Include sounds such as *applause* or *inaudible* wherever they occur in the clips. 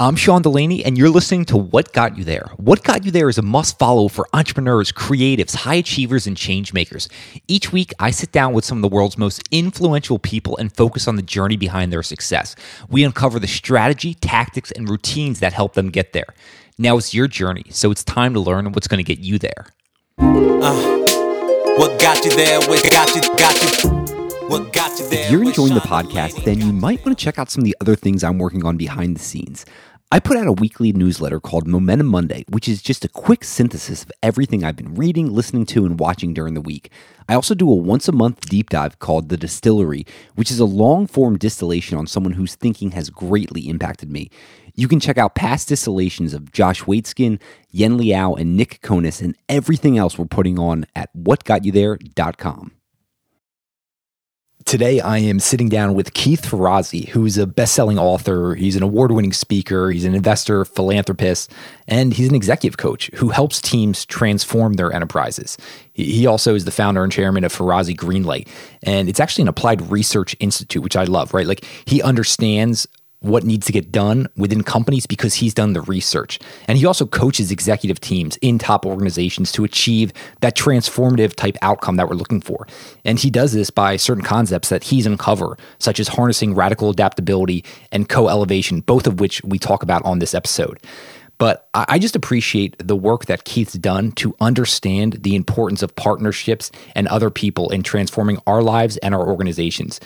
I'm Sean Delaney, and you're listening to What Got You There. What Got You There is a must follow for entrepreneurs, creatives, high achievers, and change makers. Each week, I sit down with some of the world's most influential people and focus on the journey behind their success. We uncover the strategy, tactics, and routines that help them get there. Now it's your journey, so it's time to learn what's going to get you there. Uh, what got you there? What got you? Got you? What got you there? If you're enjoying the podcast, then you might want to check out some of the other things I'm working on behind the scenes. I put out a weekly newsletter called Momentum Monday, which is just a quick synthesis of everything I've been reading, listening to, and watching during the week. I also do a once a month deep dive called The Distillery, which is a long form distillation on someone whose thinking has greatly impacted me. You can check out past distillations of Josh Waitzkin, Yen Liao, and Nick Konis, and everything else we're putting on at whatgotyouthere.com. Today, I am sitting down with Keith Ferrazzi, who's a best selling author. He's an award winning speaker, he's an investor, philanthropist, and he's an executive coach who helps teams transform their enterprises. He also is the founder and chairman of Ferrazzi Greenlight, and it's actually an applied research institute, which I love, right? Like he understands what needs to get done within companies because he's done the research. And he also coaches executive teams in top organizations to achieve that transformative type outcome that we're looking for. And he does this by certain concepts that he's uncovered, such as harnessing radical adaptability and co elevation, both of which we talk about on this episode. But I just appreciate the work that Keith's done to understand the importance of partnerships and other people in transforming our lives and our organizations.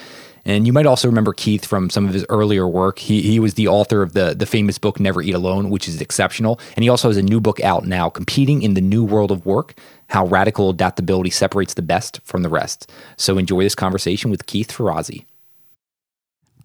And you might also remember Keith from some of his earlier work. He, he was the author of the, the famous book Never Eat Alone, which is exceptional. And he also has a new book out now, Competing in the New World of Work How Radical Adaptability Separates the Best from the Rest. So enjoy this conversation with Keith Ferrazzi.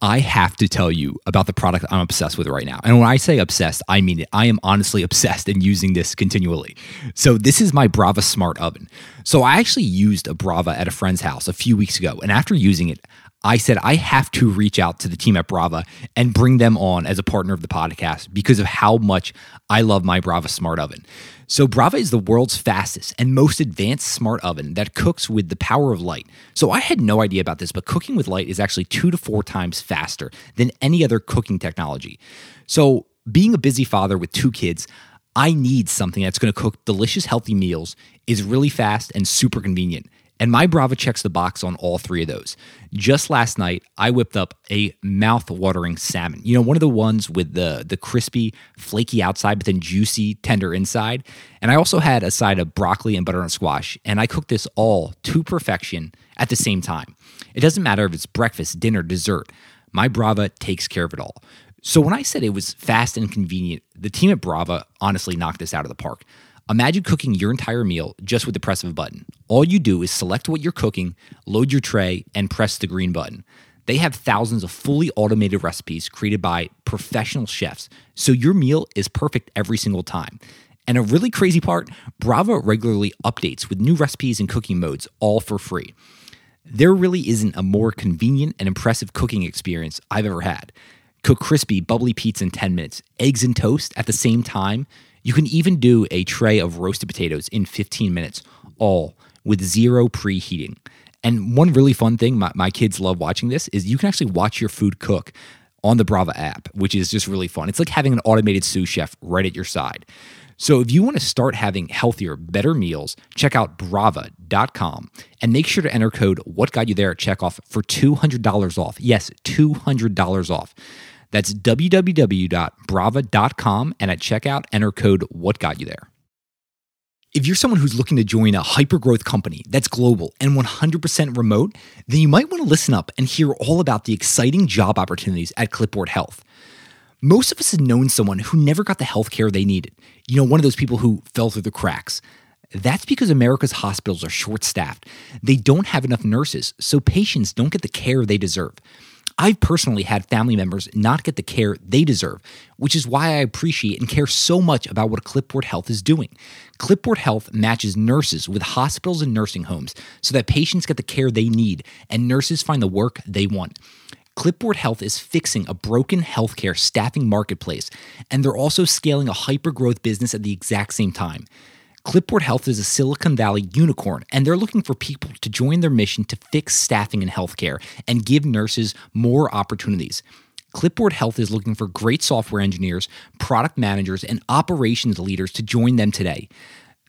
I have to tell you about the product I'm obsessed with right now. And when I say obsessed, I mean it. I am honestly *laughs* obsessed and using this continually. So, this is my Brava Smart Oven. So, I actually used a Brava at a friend's house a few weeks ago. And after using it, I said I have to reach out to the team at Brava and bring them on as a partner of the podcast because of how much I love my Brava Smart Oven. So, Brava is the world's fastest and most advanced smart oven that cooks with the power of light. So, I had no idea about this, but cooking with light is actually two to four times faster than any other cooking technology. So, being a busy father with two kids, I need something that's going to cook delicious, healthy meals, is really fast and super convenient. And my Brava checks the box on all three of those. Just last night, I whipped up a mouth-watering salmon. You know, one of the ones with the the crispy, flaky outside, but then juicy, tender inside. And I also had a side of broccoli and butternut squash. And I cooked this all to perfection at the same time. It doesn't matter if it's breakfast, dinner, dessert. My Brava takes care of it all. So when I said it was fast and convenient, the team at Brava honestly knocked this out of the park. Imagine cooking your entire meal just with the press of a button. All you do is select what you're cooking, load your tray, and press the green button. They have thousands of fully automated recipes created by professional chefs, so your meal is perfect every single time. And a really crazy part Brava regularly updates with new recipes and cooking modes, all for free. There really isn't a more convenient and impressive cooking experience I've ever had. Cook crispy, bubbly pizza in 10 minutes, eggs and toast at the same time, you can even do a tray of roasted potatoes in 15 minutes, all with zero preheating. And one really fun thing, my, my kids love watching this, is you can actually watch your food cook on the Brava app, which is just really fun. It's like having an automated sous chef right at your side. So if you want to start having healthier, better meals, check out brava.com and make sure to enter code what got you there at checkoff for $200 off. Yes, $200 off. That's www.brava.com and at checkout, enter code What Got You There. If you're someone who's looking to join a hyper growth company that's global and 100% remote, then you might want to listen up and hear all about the exciting job opportunities at Clipboard Health. Most of us have known someone who never got the health care they needed. You know, one of those people who fell through the cracks. That's because America's hospitals are short staffed. They don't have enough nurses, so patients don't get the care they deserve. I've personally had family members not get the care they deserve, which is why I appreciate and care so much about what Clipboard Health is doing. Clipboard Health matches nurses with hospitals and nursing homes so that patients get the care they need and nurses find the work they want. Clipboard Health is fixing a broken healthcare staffing marketplace, and they're also scaling a hyper growth business at the exact same time. Clipboard Health is a Silicon Valley unicorn, and they're looking for people to join their mission to fix staffing in healthcare and give nurses more opportunities. Clipboard Health is looking for great software engineers, product managers, and operations leaders to join them today.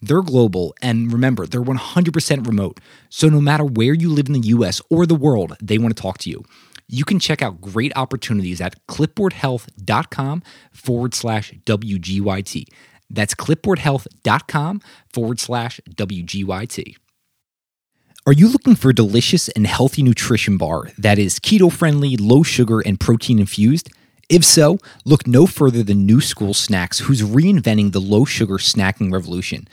They're global, and remember, they're 100% remote. So no matter where you live in the US or the world, they want to talk to you. You can check out great opportunities at clipboardhealth.com forward slash WGYT. That's clipboardhealth.com forward slash WGYT. Are you looking for a delicious and healthy nutrition bar that is keto friendly, low sugar, and protein infused? If so, look no further than New School Snacks, who's reinventing the low sugar snacking revolution.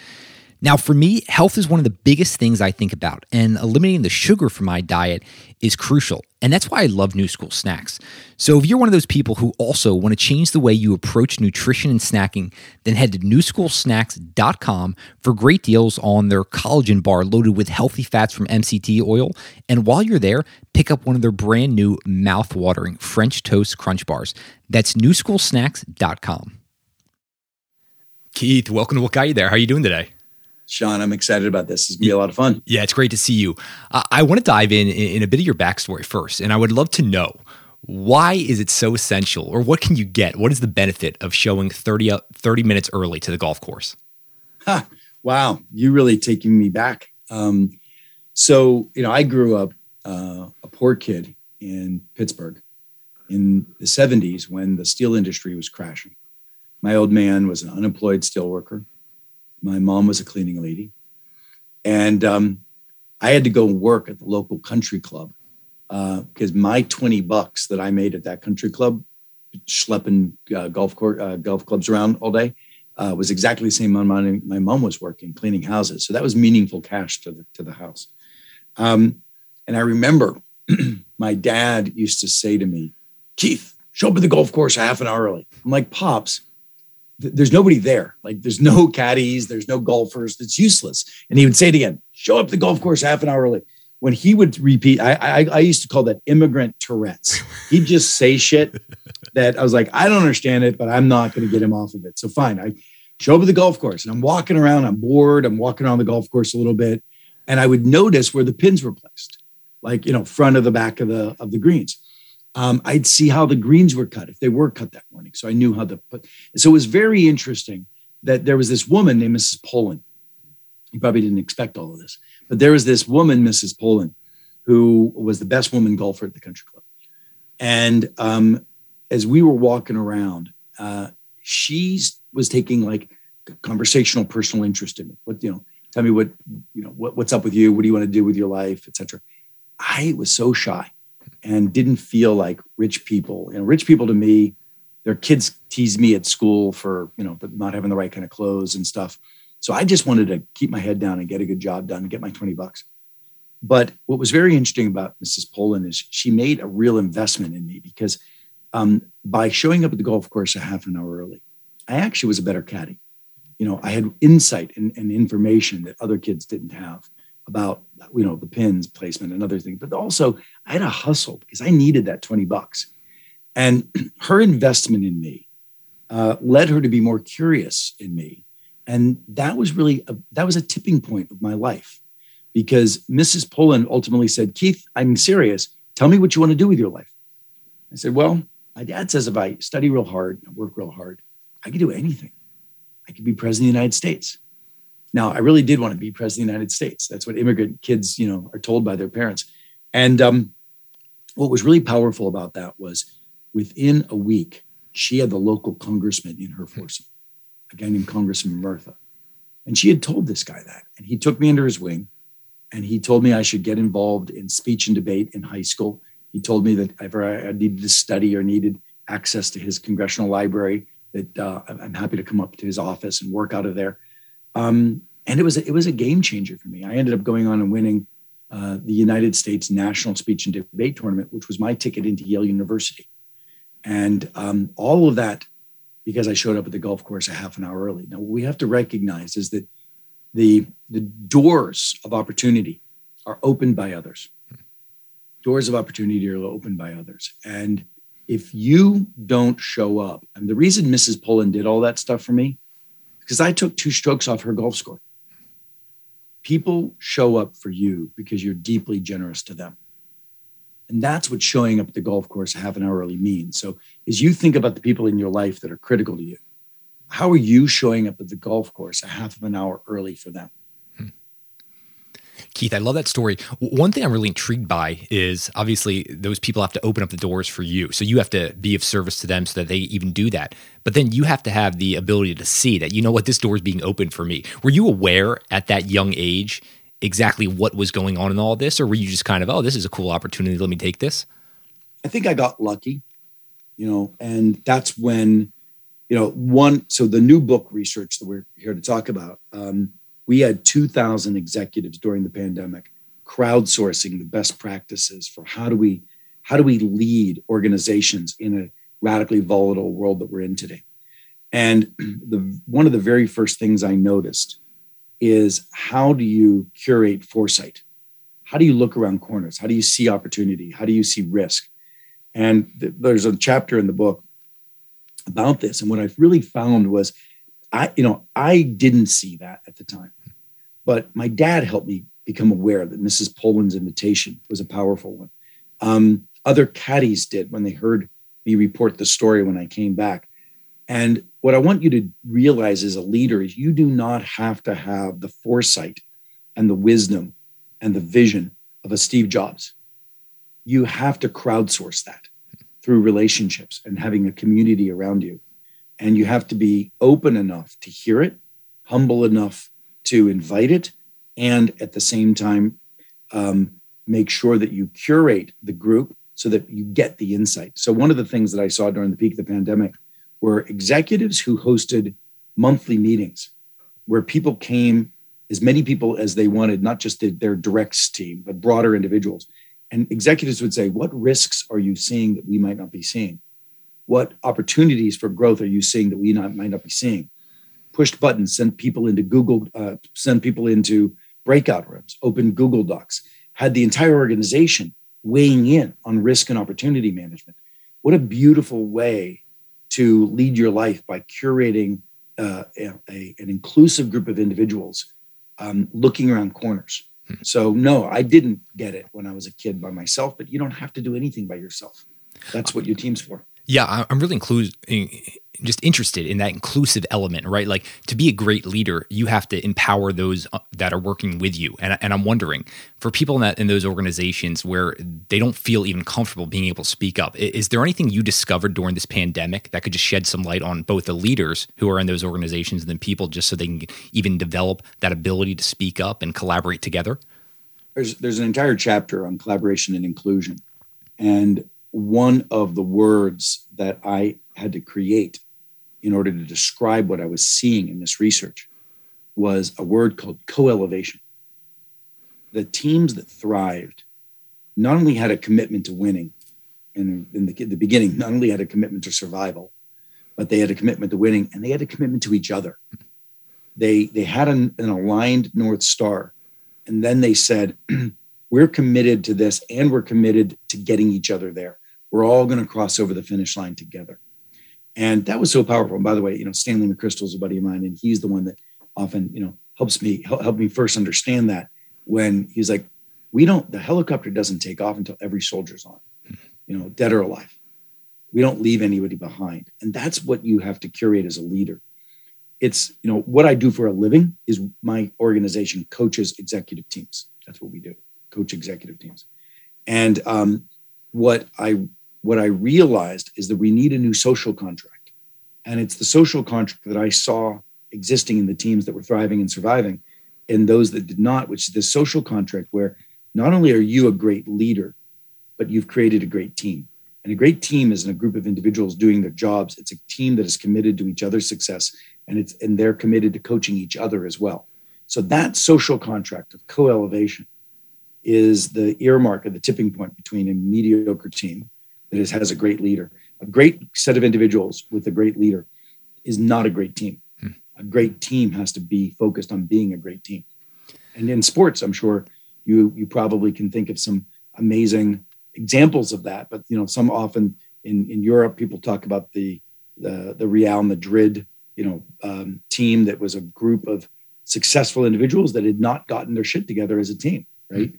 Now, for me, health is one of the biggest things I think about, and eliminating the sugar from my diet is crucial. And that's why I love New School Snacks. So, if you're one of those people who also want to change the way you approach nutrition and snacking, then head to newschoolsnacks.com for great deals on their collagen bar loaded with healthy fats from MCT oil. And while you're there, pick up one of their brand new mouth-watering French toast crunch bars. That's newschoolsnacks.com. Keith, welcome to What Got You There. How are you doing today? Sean, I'm excited about this. It's gonna be a lot of fun. Yeah, it's great to see you. Uh, I want to dive in in a bit of your backstory first, and I would love to know why is it so essential, or what can you get? What is the benefit of showing 30, 30 minutes early to the golf course? Huh, wow, you're really taking me back. Um, so you know, I grew up uh, a poor kid in Pittsburgh in the 70s when the steel industry was crashing. My old man was an unemployed steel worker my mom was a cleaning lady. And um, I had to go work at the local country club because uh, my 20 bucks that I made at that country club, schlepping uh, golf court, uh, golf clubs around all day, uh, was exactly the same amount my mom was working cleaning houses. So that was meaningful cash to the, to the house. Um, and I remember *clears throat* my dad used to say to me, Keith, show up at the golf course half an hour early. I'm like, Pops, there's nobody there. Like there's no *laughs* caddies, there's no golfers. It's useless. And he would say it again: show up the golf course half an hour early. When he would repeat, I, I, I used to call that immigrant Tourette's. He'd just say shit *laughs* that I was like, I don't understand it, but I'm not going to get him off of it. So fine, I show up at the golf course and I'm walking around. I'm bored. I'm walking around the golf course a little bit, and I would notice where the pins were placed, like you know, front of the back of the of the greens um, I'd see how the greens were cut if they were cut that morning. So I knew how to put. So it was very interesting that there was this woman named Mrs. Poland. You probably didn't expect all of this, but there was this woman, Mrs. Poland, who was the best woman golfer at the country club. And um, as we were walking around, uh, she was taking like conversational personal interest in me. What you know, tell me what you know, what, what's up with you? What do you want to do with your life, etc. I was so shy and didn't feel like rich people. Know, rich people to me, their kids teased me at school for you know not having the right kind of clothes and stuff. So I just wanted to keep my head down and get a good job done and get my 20 bucks. But what was very interesting about Mrs. Poland is she made a real investment in me because um, by showing up at the golf course a half an hour early, I actually was a better caddy. You know, I had insight and, and information that other kids didn't have about you know the pins placement and other things but also i had a hustle because i needed that 20 bucks. And *clears throat* her investment in me uh, led her to be more curious in me. And that was really a, that was a tipping point of my life because mrs poland ultimately said keith i'm serious. Tell me what you want to do with your life. I said well my dad says if i study real hard and work real hard i can do anything. I could be president of the united states now, I really did want to be president of the United States. That's what immigrant kids, you know, are told by their parents. And um, what was really powerful about that was within a week, she had the local congressman in her foursome, a guy named Congressman Murtha. And she had told this guy that. And he took me under his wing and he told me I should get involved in speech and debate in high school. He told me that if I needed to study or needed access to his congressional library, that uh, I'm happy to come up to his office and work out of there. Um, and it was a, it was a game changer for me. I ended up going on and winning uh, the United States National Speech and Debate Tournament, which was my ticket into Yale University, and um, all of that because I showed up at the golf course a half an hour early. Now, what we have to recognize is that the the doors of opportunity are opened by others. Doors of opportunity are opened by others, and if you don't show up, and the reason Mrs. Poland did all that stuff for me because I took two strokes off her golf score. People show up for you because you're deeply generous to them. And that's what showing up at the golf course half an hour early means. So as you think about the people in your life that are critical to you, how are you showing up at the golf course a half of an hour early for them? Keith, I love that story. One thing I'm really intrigued by is obviously those people have to open up the doors for you. So you have to be of service to them so that they even do that. But then you have to have the ability to see that, you know what, this door is being opened for me. Were you aware at that young age exactly what was going on in all this? Or were you just kind of, oh, this is a cool opportunity. Let me take this? I think I got lucky, you know, and that's when, you know, one, so the new book research that we're here to talk about, um, we had 2,000 executives during the pandemic crowdsourcing the best practices for how do we how do we lead organizations in a radically volatile world that we're in today. And *clears throat* the one of the very first things I noticed is how do you curate foresight? How do you look around corners? How do you see opportunity? How do you see risk? And th- there's a chapter in the book about this. And what I really found was I, you know, I didn't see that at the time, but my dad helped me become aware that Mrs. Poland's invitation was a powerful one. Um, other caddies did when they heard me report the story when I came back. And what I want you to realize as a leader is you do not have to have the foresight and the wisdom and the vision of a Steve Jobs. You have to crowdsource that through relationships and having a community around you and you have to be open enough to hear it, humble enough to invite it, and at the same time, um, make sure that you curate the group so that you get the insight. So, one of the things that I saw during the peak of the pandemic were executives who hosted monthly meetings where people came, as many people as they wanted, not just their directs team, but broader individuals. And executives would say, What risks are you seeing that we might not be seeing? what opportunities for growth are you seeing that we not, might not be seeing? Pushed buttons, sent people into Google, uh, send people into breakout rooms, open Google Docs, had the entire organization weighing in on risk and opportunity management. What a beautiful way to lead your life by curating uh, a, a, an inclusive group of individuals um, looking around corners. Hmm. So, no, I didn't get it when I was a kid by myself, but you don't have to do anything by yourself. That's what your team's for. Yeah, I'm really just interested in that inclusive element, right? Like to be a great leader, you have to empower those uh, that are working with you. And, and I'm wondering for people in that in those organizations where they don't feel even comfortable being able to speak up, is there anything you discovered during this pandemic that could just shed some light on both the leaders who are in those organizations and then people just so they can even develop that ability to speak up and collaborate together? There's there's an entire chapter on collaboration and inclusion. And one of the words that I had to create in order to describe what I was seeing in this research was a word called co elevation. The teams that thrived not only had a commitment to winning in, in the, the beginning, not only had a commitment to survival, but they had a commitment to winning and they had a commitment to each other. They, they had an, an aligned North Star. And then they said, *clears throat* we're committed to this and we're committed to getting each other there. We're all going to cross over the finish line together. And that was so powerful. And by the way, you know, Stanley McChrystal is a buddy of mine, and he's the one that often, you know, helps me help me first understand that when he's like, we don't, the helicopter doesn't take off until every soldier's on, you know, dead or alive. We don't leave anybody behind. And that's what you have to curate as a leader. It's, you know, what I do for a living is my organization coaches executive teams. That's what we do, coach executive teams. And um, what I what I realized is that we need a new social contract. And it's the social contract that I saw existing in the teams that were thriving and surviving and those that did not, which is this social contract where not only are you a great leader, but you've created a great team. And a great team isn't a group of individuals doing their jobs. It's a team that is committed to each other's success and it's and they're committed to coaching each other as well. So that social contract of co-elevation is the earmark of the tipping point between a mediocre team that is, has a great leader. A great set of individuals with a great leader is not a great team. Hmm. A great team has to be focused on being a great team. And in sports, I'm sure you you probably can think of some amazing examples of that. But you know, some often in in Europe, people talk about the the the Real Madrid you know um, team that was a group of successful individuals that had not gotten their shit together as a team, right?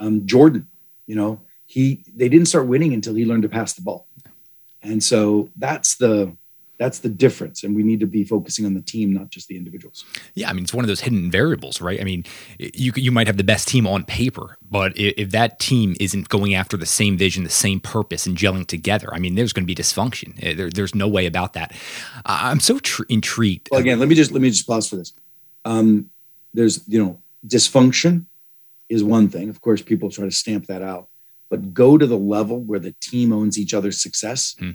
Um, Jordan, you know, he they didn't start winning until he learned to pass the ball. And so that's the that's the difference. And we need to be focusing on the team not just the individuals. Yeah i mean it's one of those hidden variables right? I mean you you might have the best team on paper but if that team isn't going after the same vision the same purpose and gelling together i mean there's going to be dysfunction. Eh, there, there's no way about that. I'm so tr- intrigued. Well again let me just let me just pause for this. Um, there's you know dysfunction is one thing. Of course people try to stamp that out but go to the level where the team owns each other's success, hmm.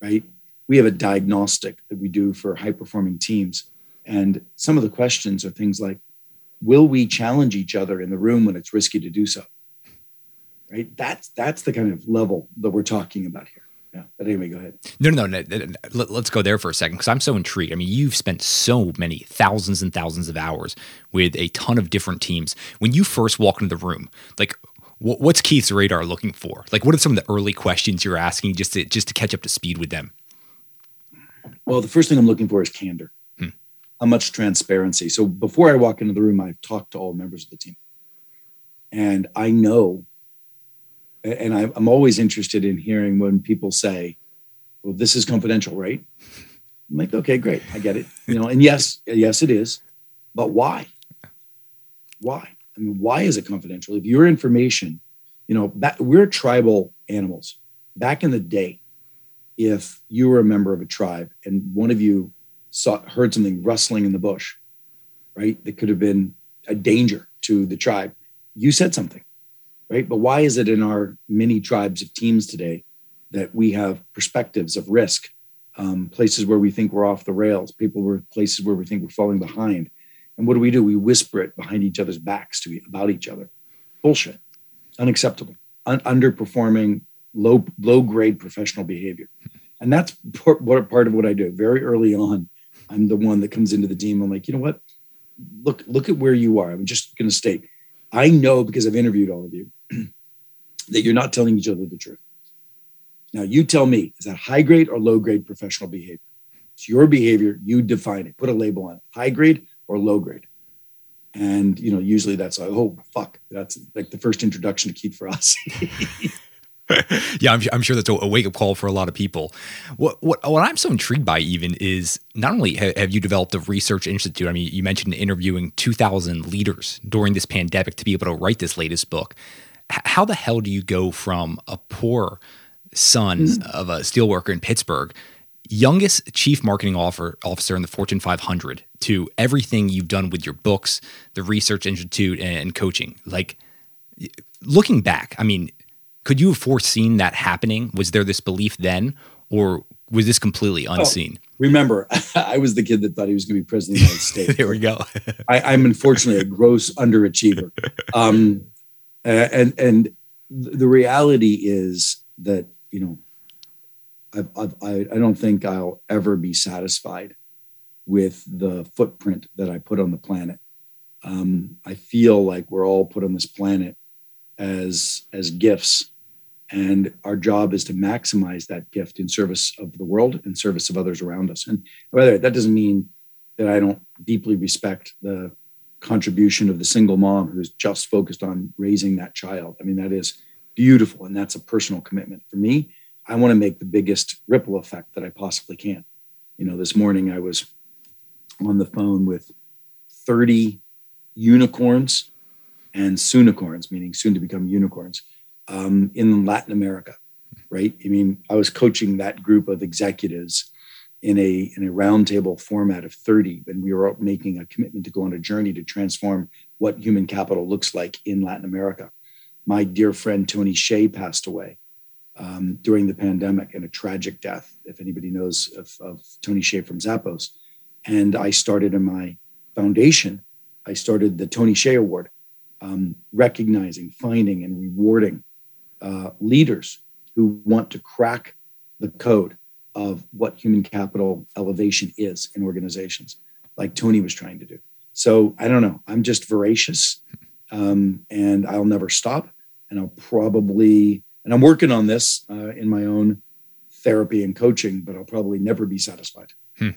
right? We have a diagnostic that we do for high performing teams. And some of the questions are things like, will we challenge each other in the room when it's risky to do so? Right? That's that's the kind of level that we're talking about here. Yeah. But anyway, go ahead. No, no, no. no, no. Let's go there for a second because I'm so intrigued. I mean, you've spent so many thousands and thousands of hours with a ton of different teams. When you first walk into the room, like what's Keith's radar looking for? Like, what are some of the early questions you're asking just to just to catch up to speed with them? Well, the first thing I'm looking for is candor. Hmm. How much transparency? So before I walk into the room, I've talked to all members of the team, and I know, and I'm always interested in hearing when people say, "Well, this is confidential, right?" I'm like, "Okay, great, I get it." You know, and yes, yes, it is, but why? Why? I mean, why is it confidential? If your information, you know, back, we're tribal animals. Back in the day, if you were a member of a tribe and one of you saw heard something rustling in the bush, right, that could have been a danger to the tribe, you said something, right? But why is it in our many tribes of teams today that we have perspectives of risk, um, places where we think we're off the rails, people were places where we think we're falling behind, and what do we do? We whisper it behind each other's backs to about each other. Bullshit. Unacceptable. Un- underperforming, low low grade professional behavior. And that's part, part of what I do. Very early on, I'm the one that comes into the team. I'm like, you know what? Look, look at where you are. I'm just going to state, I know because I've interviewed all of you *clears throat* that you're not telling each other the truth. Now, you tell me, is that high grade or low grade professional behavior? It's your behavior. You define it. Put a label on it. High grade or low grade. And you know, usually that's like, oh fuck, that's like the first introduction to Keith for us. *laughs* *laughs* yeah, I'm, I'm, sure that's a, wake up call for a lot of people. What, what what I'm so intrigued by even is not only have, have you developed a research institute. I mean, you mentioned interviewing 2,000 leaders during this pandemic to be able to write this latest book. How the hell do you go from a poor son mm-hmm. of a steelworker in Pittsburgh youngest chief marketing officer in the Fortune 500 to everything you've done with your books, the research institute, and coaching. Like looking back, I mean, could you have foreseen that happening? Was there this belief then, or was this completely unseen? Oh, remember, *laughs* I was the kid that thought he was going to be president of the United States. *laughs* there we go. *laughs* I, am unfortunately a gross underachiever, um, and and the reality is that you know I've, I've, I, I don't think I'll ever be satisfied with the footprint that I put on the planet. Um, I feel like we're all put on this planet as as gifts, and our job is to maximize that gift in service of the world, in service of others around us. And whether that doesn't mean that I don't deeply respect the contribution of the single mom who's just focused on raising that child. I mean, that is beautiful, and that's a personal commitment for me I want to make the biggest ripple effect that I possibly can. You know, this morning I was on the phone with 30 unicorns and soonicorns, meaning soon to become unicorns, um, in Latin America. Right? I mean, I was coaching that group of executives in a in a roundtable format of 30, and we were making a commitment to go on a journey to transform what human capital looks like in Latin America. My dear friend Tony Hsieh passed away um, during the pandemic in a tragic death. If anybody knows of, of Tony Hsieh from Zappos, and I started in my foundation, I started the Tony Hsieh Award, um, recognizing, finding, and rewarding uh, leaders who want to crack the code of what human capital elevation is in organizations, like Tony was trying to do. So I don't know. I'm just voracious, um, and I'll never stop. And I'll probably and I'm working on this uh, in my own therapy and coaching, but I'll probably never be satisfied. Hmm.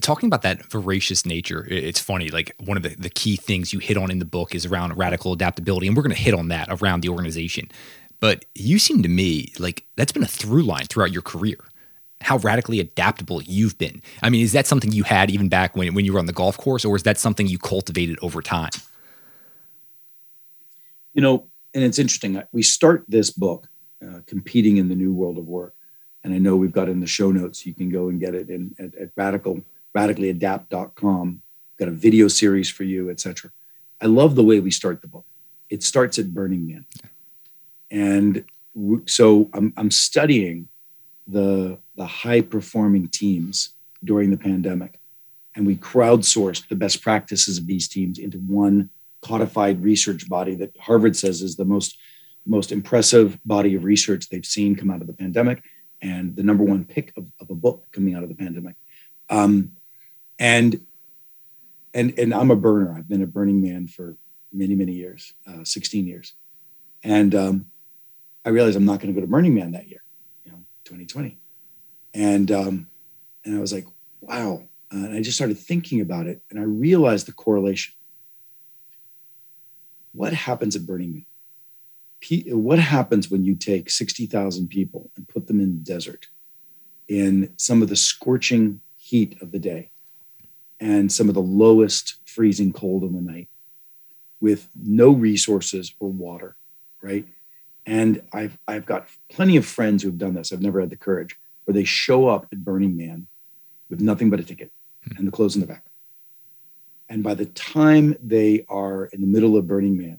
Talking about that voracious nature, it's funny. Like one of the, the key things you hit on in the book is around radical adaptability, and we're going to hit on that around the organization. but you seem to me like that's been a through line throughout your career. How radically adaptable you've been. I mean, is that something you had even back when, when you were on the golf course, or is that something you cultivated over time? You know, and it's interesting. We start this book, uh, Competing in the New World of Work. And I know we've got in the show notes, you can go and get it in, at, at radical, radicallyadapt.com. Got a video series for you, etc. I love the way we start the book. It starts at Burning Man. And so I'm, I'm studying the, the high performing teams during the pandemic. And we crowdsourced the best practices of these teams into one codified research body that Harvard says is the most, most impressive body of research they've seen come out of the pandemic and the number one pick of, of a book coming out of the pandemic. Um, and and and I'm a burner. I've been a Burning Man for many many years, uh, 16 years, and um, I realized I'm not going to go to Burning Man that year, you know, 2020, and um, and I was like, wow, uh, and I just started thinking about it, and I realized the correlation. What happens at Burning Man? What happens when you take 60,000 people and put them in the desert in some of the scorching heat of the day and some of the lowest freezing cold of the night with no resources or water, right? And I've I've got plenty of friends who've done this. I've never had the courage where they show up at Burning Man with nothing but a ticket hmm. and the clothes in the back. And by the time they are in the middle of Burning Man,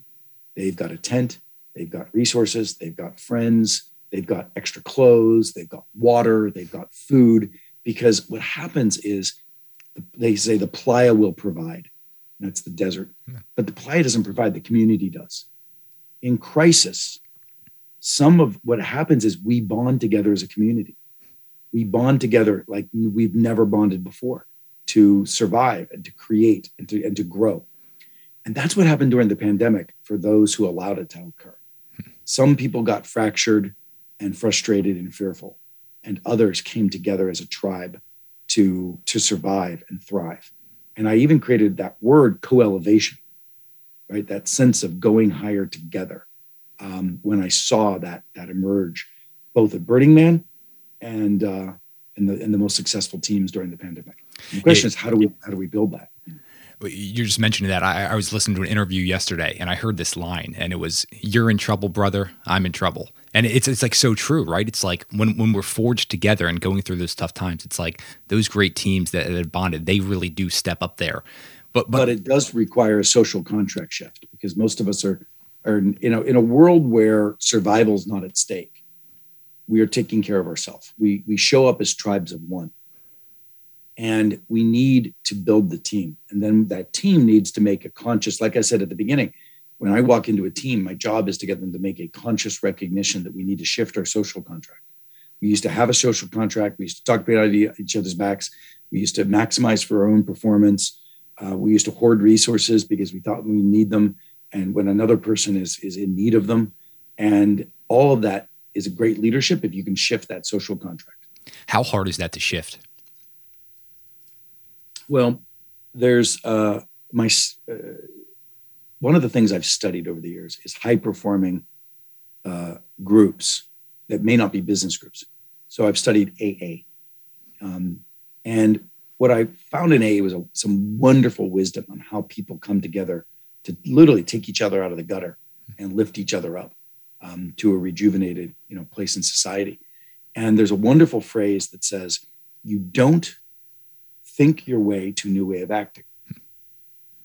they've got a tent, they've got resources, they've got friends, they've got extra clothes, they've got water, they've got food. Because what happens is they say the playa will provide. That's the desert. But the playa doesn't provide, the community does. In crisis, some of what happens is we bond together as a community. We bond together like we've never bonded before to survive and to create and to, and to grow. And that's what happened during the pandemic for those who allowed it to occur. Some people got fractured and frustrated and fearful, and others came together as a tribe to to survive and thrive. And i even created that word co-elevation right? That sense of going higher together um, when i saw that that emerge both at burning man and uh, in the in the most successful teams during the pandemic. And the question it, is how do we how do we build that you're just mentioning that. I, I, was listening to an interview yesterday and I heard this line and it was, You're in trouble, brother. I'm in trouble. And it's it's like so true, right? It's like when when we're forged together and going through those tough times, it's like those great teams that have bonded, they really do step up there. But, but but it does require a social contract shift because most of us are are you know in a world where survival is not at stake. We are taking care of ourselves. We we show up as tribes of one and we need to build the team. And then that team needs to make a conscious like i said at the beginning when i walk into a team my job is to get them to make a conscious recognition that we need to shift our social contract. We used to have a social contract. We used to talk about each other's backs. We used to maximize for our own performance. Uh, we used to hoard resources because we thought we need them. And when another person is is in need of them and all of that is a great leadership if you can shift that social contract. How hard is that to shift well, there's uh, my uh, one of the things I've studied over the years is high performing uh, groups that may not be business groups. So I've studied AA, um, and what I found in AA was a, some wonderful wisdom on how people come together to literally take each other out of the gutter and lift each other up um, to a rejuvenated, you know, place in society. And there's a wonderful phrase that says, "You don't think your way to a new way of acting.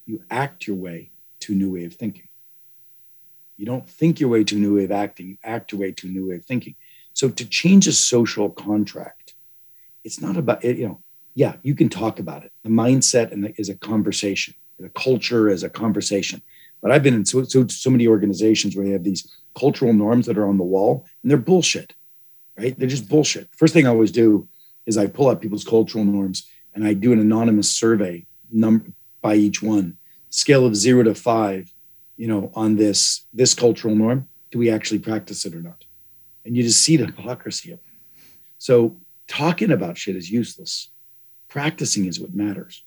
You act your way to a new way of thinking. You don't think your way to a new way of acting, you act your way to a new way of thinking. So to change a social contract, it's not about it, you know, yeah, you can talk about it. The mindset and the, is a conversation. The culture is a conversation. But I've been in so, so so many organizations where they have these cultural norms that are on the wall and they're bullshit. Right? They're just bullshit. First thing I always do is I pull up people's cultural norms and I do an anonymous survey number by each one, scale of zero to five, you know, on this this cultural norm. Do we actually practice it or not? And you just see the hypocrisy of it. So talking about shit is useless. Practicing is what matters.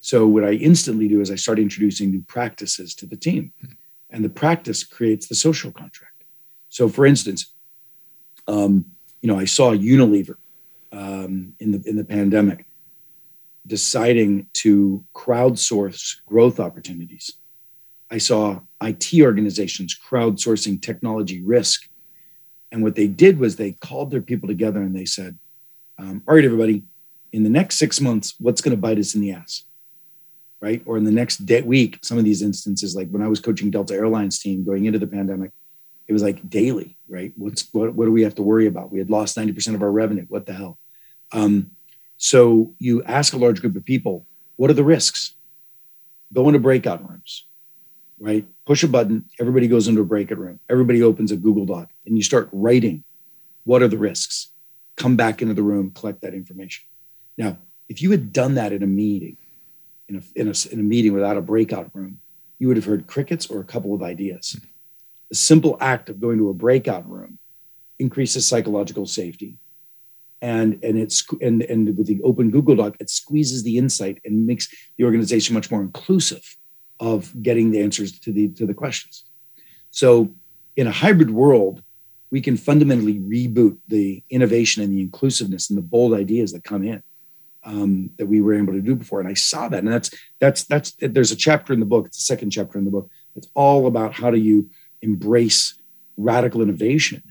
So what I instantly do is I start introducing new practices to the team. And the practice creates the social contract. So, for instance, um, you know, I saw Unilever um, in the in the pandemic deciding to crowdsource growth opportunities. I saw IT organizations crowdsourcing technology risk, and what they did was they called their people together and they said, um, "All right, everybody, in the next six months, what's going to bite us in the ass?" Right, or in the next day, week. Some of these instances, like when I was coaching Delta Airlines team going into the pandemic, it was like daily, right? What's what, what do we have to worry about? We had lost 90% of our revenue. What the hell? Um, so you ask a large group of people, what are the risks? Go into breakout rooms, right? Push a button, everybody goes into a breakout room. Everybody opens a Google Doc and you start writing what are the risks? Come back into the room, collect that information. Now, if you had done that in a meeting, in a, in a, in a meeting without a breakout room, you would have heard crickets or a couple of ideas the simple act of going to a breakout room increases psychological safety and and it's and and with the open google doc it squeezes the insight and makes the organization much more inclusive of getting the answers to the to the questions. So in a hybrid world we can fundamentally reboot the innovation and the inclusiveness and the bold ideas that come in um, that we were able to do before. And i saw that. And that's that's that's there's a chapter in the book it's the second chapter in the book it's all about how do you embrace radical innovation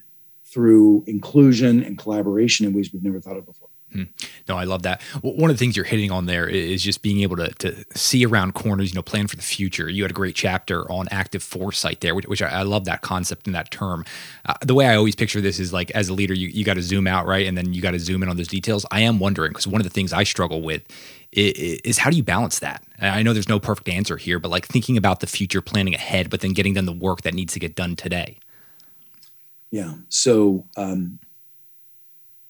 through inclusion and collaboration in ways we've never thought of before. Hmm. No, I love that. One of the things you're hitting on there is just being able to, to see around corners, you know, plan for the future. You had a great chapter on active foresight there, which, which I, I, love that concept and that term. Uh, the way I always picture this is like as a leader, you, you got to zoom out, right? And then you got to zoom in on those details. I am wondering, because one of the things I struggle with is, is how do you balance that? I know there's no perfect answer here, but like thinking about the future, planning ahead, but then getting done the work that needs to get done today. Yeah. So, um,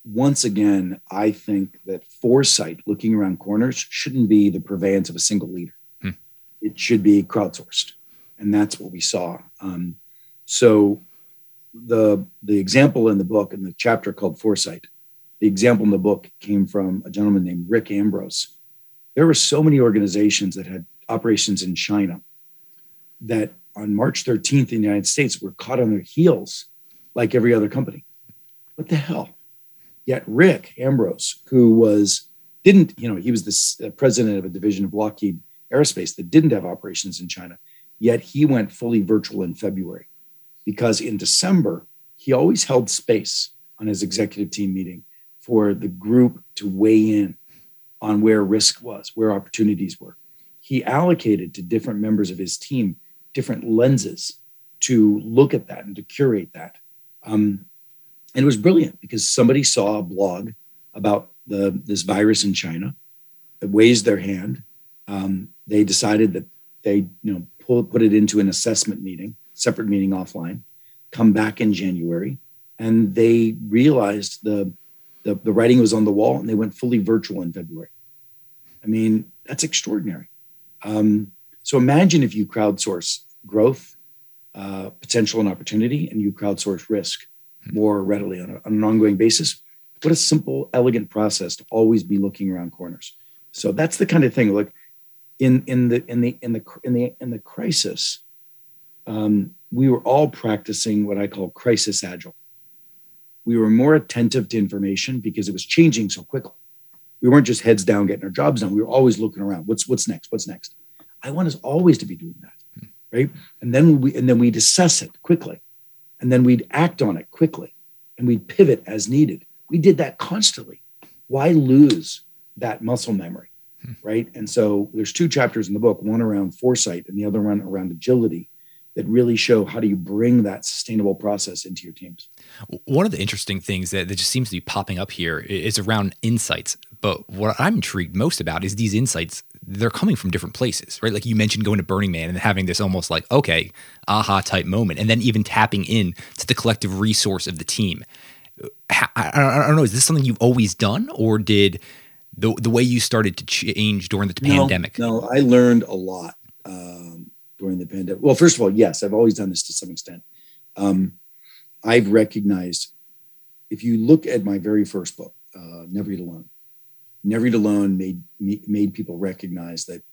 once again, I think that foresight, looking around corners, shouldn't be the purveyance of a single leader. Hmm. It should be crowdsourced, and that's what we saw. Um, so, the the example in the book in the chapter called foresight, the example in the book came from a gentleman named Rick Ambrose. There were so many organizations that had operations in China that on March 13th in the United States were caught on their heels like every other company. What the hell? Yet Rick Ambrose, who was didn't, you know, he was the uh, president of a division of Lockheed Aerospace that didn't have operations in China. Yet he went fully virtual in February because in December he always held space on his executive team meeting for the group to weigh in on where risk was, where opportunities were. He allocated to different members of his team different lenses to look at that and to curate that. Um, and it was brilliant because somebody saw a blog about the this virus in China, that raised their hand. Um, they decided that they you know pull, put it into an assessment meeting, separate meeting offline, come back in January, and they realized the, the the writing was on the wall, and they went fully virtual in February. I mean, that's extraordinary. Um, so imagine if you crowdsource growth, uh, potential, and opportunity, and you crowdsource risk more readily on, a, on an ongoing basis. What a simple, elegant process to always be looking around corners. So that's the kind of thing. Look, in in the in the in the in the in the crisis, um, we were all practicing what I call crisis agile. We were more attentive to information because it was changing so quickly. We weren't just heads down getting our jobs done. We were always looking around. What's what's next? What's next? I want us always to be doing that, right? And then we and then we'd assess it quickly and then we'd act on it quickly and we'd pivot as needed. We did that constantly. Why lose that muscle memory? Hmm. Right. And so there's two chapters in the book, one around foresight and the other one around agility that really show how do you bring that sustainable process into your teams. One of the interesting things that, that just seems to be popping up here is around insights. But what I'm intrigued most about is these insights they're coming from different places, right? Like you mentioned going to Burning Man and having this almost like, okay, aha type moment, and then even tapping in to the collective resource of the team. I, don't know, is this something you've always done, or did the the way you started to change during the no, pandemic? No, I learned a lot um, during the pandemic. Well, first of all, yes, I've always done this to some extent. Um, I've recognized if you look at my very first book, uh, Never Eat Alone, Never Eat Alone made made people recognize that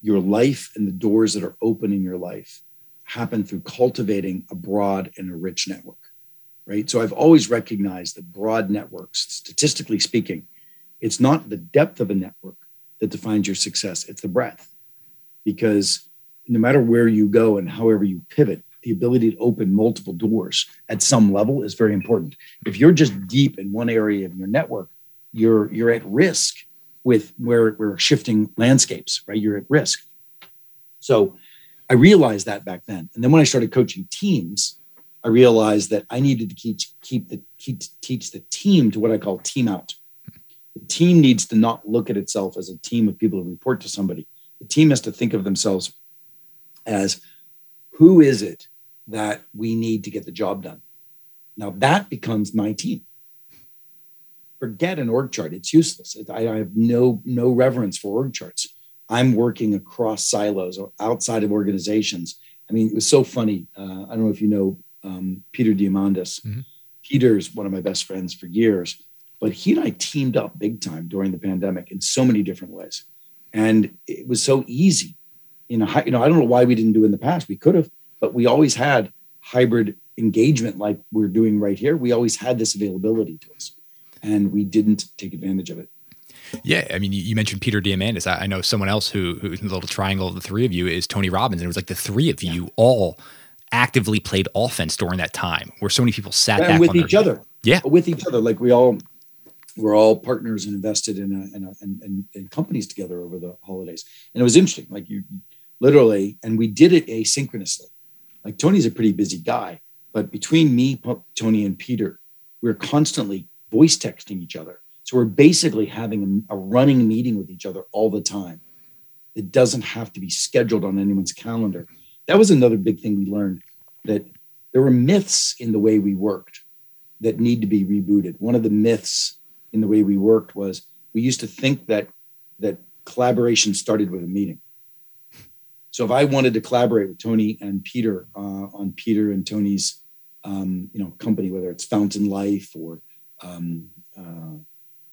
your life and the doors that are open in your life happen through cultivating a broad and a rich network. right? So I've always recognized that broad networks, statistically speaking, it's not the depth of a network that defines your success, it's the breadth. Because no matter where you go and however you pivot, the ability to open multiple doors at some level is very important. If you're just deep in one area of your network, you're you're at risk with where we're shifting landscapes, right? You're at risk. So I realized that back then. And then when I started coaching teams, I realized that I needed to keep keep the keep teach the team to what I call team out. The team needs to not look at itself as a team of people who report to somebody. The team has to think of themselves as who is it that we need to get the job done? Now that becomes my team. Forget an org chart; it's useless. I, I have no no reverence for org charts. I'm working across silos or outside of organizations. I mean, it was so funny. Uh, I don't know if you know um, Peter Diamandis. Mm-hmm. Peter's one of my best friends for years, but he and I teamed up big time during the pandemic in so many different ways, and it was so easy. You know, you know, I don't know why we didn't do it in the past. We could have, but we always had hybrid engagement like we're doing right here. We always had this availability to us, and we didn't take advantage of it. Yeah, I mean, you, mentioned Peter Diamandis. I, know someone else who, who's in the little triangle of the three of you is Tony Robbins, and it was like the three of you all actively played offense during that time, where so many people sat and back with each other. Yeah, with each other. Like we all we're all partners and invested in a, in, a, in, in, companies together over the holidays, and it was interesting. Like you, literally, and we did it asynchronously. Like Tony's a pretty busy guy, but between me, Tony, and Peter, we we're constantly voice texting each other. So we're basically having a, running meeting with each other all the time. It doesn't have to be scheduled on anyone's calendar that was another big thing we learned that there were myths in the way we worked that need to be rebooted. One of the myths in the way we worked was we used to think that that collaboration started with a meeting. So if I wanted to collaborate with Tony and Peter uh, on Peter and Tony's um, you know company, whether it's Fountain Life or um, uh,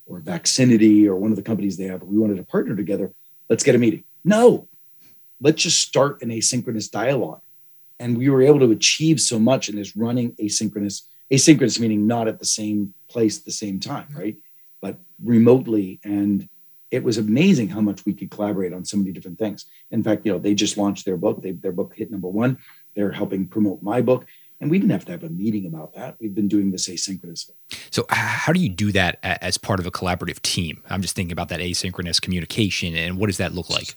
or Vaxxinity or one of the companies they have, we wanted to partner together. Let's get a meeting. No, let's just start an asynchronous dialogue. And we were able to achieve so much in this running asynchronous, asynchronous meaning not at the same place at the same time, right? But remotely. And it was amazing how much we could collaborate on so many different things. In fact, you know, they just launched their book. They, their book hit number one. They're helping promote my book. And we didn't have to have a meeting about that. We've been doing this asynchronously. So, how do you do that as part of a collaborative team? I'm just thinking about that asynchronous communication and what does that look like?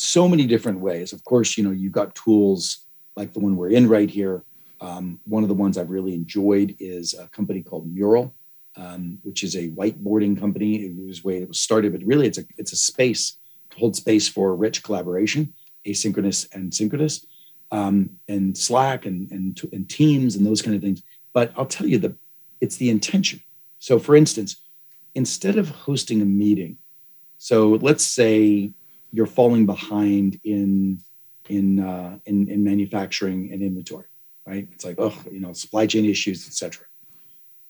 so many different ways. Of course, you know, you've got tools like the one we're in right here. Um, one of the ones I've really enjoyed is a company called Mural, um, which is a whiteboarding company. It was way it was started, but really it's a it's a space to hold space for rich collaboration, asynchronous and synchronous, um, and Slack and, and and Teams and those kind of things. But I'll tell you the it's the intention. So, for instance, instead of hosting a meeting, so let's say you're falling behind in in uh, in, in manufacturing and inventory, right? It's like oh, you know, supply chain issues, etc.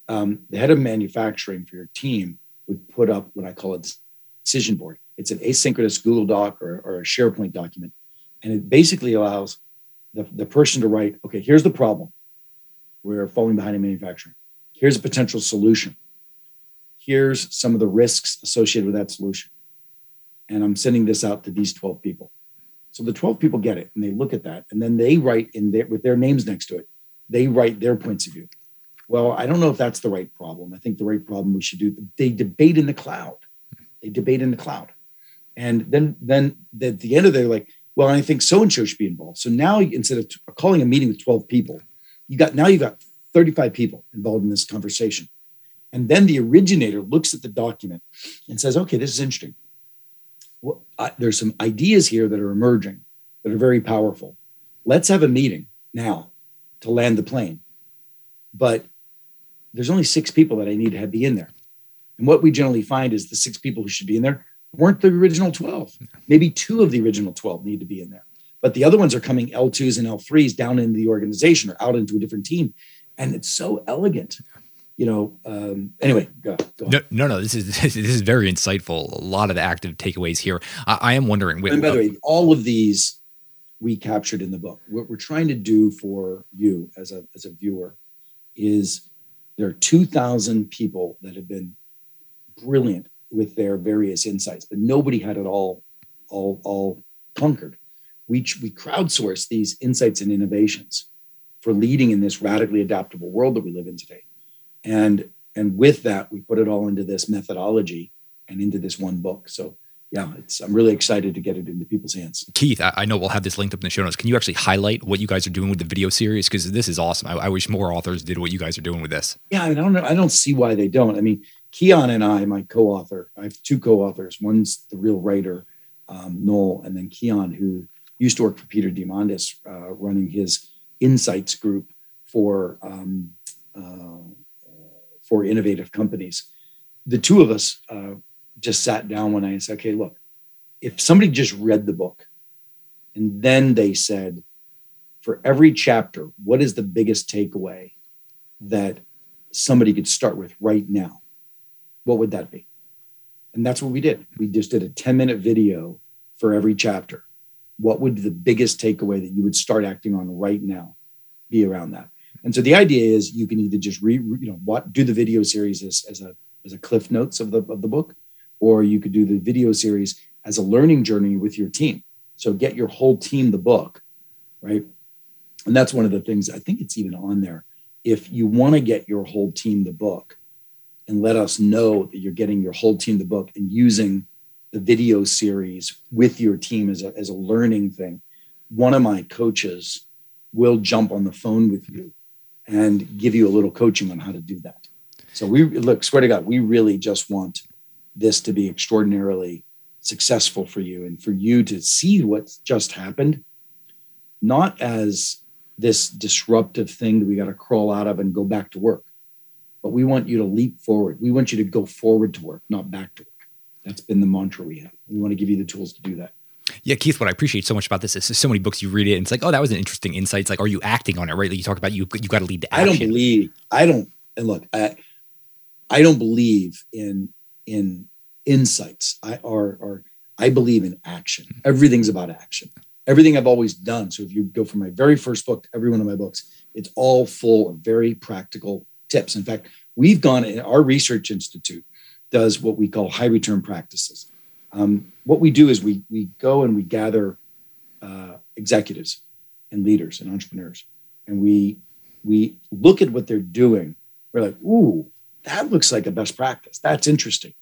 Um, the head of manufacturing for your team would put up what I call a decision board. It's an asynchronous Google Doc or, or a SharePoint document, and it basically allows the, the person to write, okay, here's the problem. We're falling behind in manufacturing. Here's a potential solution. Here's some of the risks associated with that solution and I'm sending this out to these 12 people. So the 12 people get it and they look at that and then they write in there with their names next to it, they write their points of view. Well, I don't know if that's the right problem. I think the right problem we should do, they debate in the cloud. They debate in the cloud. And then then at the end of it, they're like, well, I think so and so should be involved. So now instead of t- calling a meeting with 12 people, you got now you've got 35 people involved in this conversation. And then the originator looks at the document and says, okay, this is interesting well, I, there's some ideas here that are emerging that are very powerful. Let's have a meeting now to land the plane. But there's only six people that I need to have be in there. And what we generally find is the six people who should be in there weren't the original 12. Maybe two of the original 12 need to be in there. But the other ones are coming L2s and L3s down into the organization or out into a different team. And it's so elegant you know, um, anyway, go, go no, no, no, this is *laughs* this is very insightful. A lot of the active takeaways here. I, I am wondering. and by the way, all of these we captured in the book. What we're trying to do for you as a as a viewer is There are 2,000 people that have been brilliant with their various insights, but nobody had it all, all, all conquered. We, we crowdsource these insights and innovations for leading in this radically adaptable world that we live in today. And, and with that, we put it all into this methodology and into this one book. So yeah, it's I'm really excited to get it into people's hands. Keith, I, I, know we'll have this linked up in the show notes. Can you actually highlight what you guys are doing with the video series? Because this is awesome. I, I, wish more authors did what you guys are doing with this. Yeah, I, mean, I don't know. I don't see why they don't. I mean, Kian and I, my co-author, I have two co-authors. One's the real writer, um, Noel, and then Kian, who used to work for Peter Diamandis, uh, running his insights group for um, uh, for innovative companies. The two of us uh, just sat down one night and said, okay, look, if somebody just read the book and then they said, for every chapter, what is the biggest takeaway that somebody could start with right now? What would that be? And that's what we did. We just did a 10 minute video for every chapter. What would the biggest takeaway that you would start acting on right now be around that? And so the idea is you can either just re, you know, what do the video series as, as a as a cliff notes of the of the book, or you could do the video series as a learning journey with your team. So get your whole team the book, right? And that's one of the things I think it's even on there. If you want to get your whole team the book and let us know that you're getting your whole team the book and using the video series with your team as a, as a learning thing, one of my coaches will jump on the phone with you and give you a little coaching on how to do that. So we look, swear to God, we really just want this to be extraordinarily successful for you and for you to see what's just happened, not as this disruptive thing that we got to crawl out of and go back to work, but we want you to leap forward. We want you to go forward to work, not back to work. That's been the mantra we have. We want to give you the tools to do that. Yeah, Keith, what I appreciate so much about this is so many books you read it, and it's like, oh, that was an interesting insight. It's like, are you acting on it, right? Like you talk about you you got to lead to action. I don't believe I don't and look, I I don't believe in in insights. I are are I believe in action. Mm-hmm. Everything's about action. Everything I've always done. So if you go from my very first book to every one of my books, it's all full of very practical tips. In fact, we've gone in our research institute does what we call high return practices. Um, what we do is we we go and we gather uh, executives and leaders and entrepreneurs, and we we look at what they're doing. We're like, ooh, that looks like a best practice. That's interesting.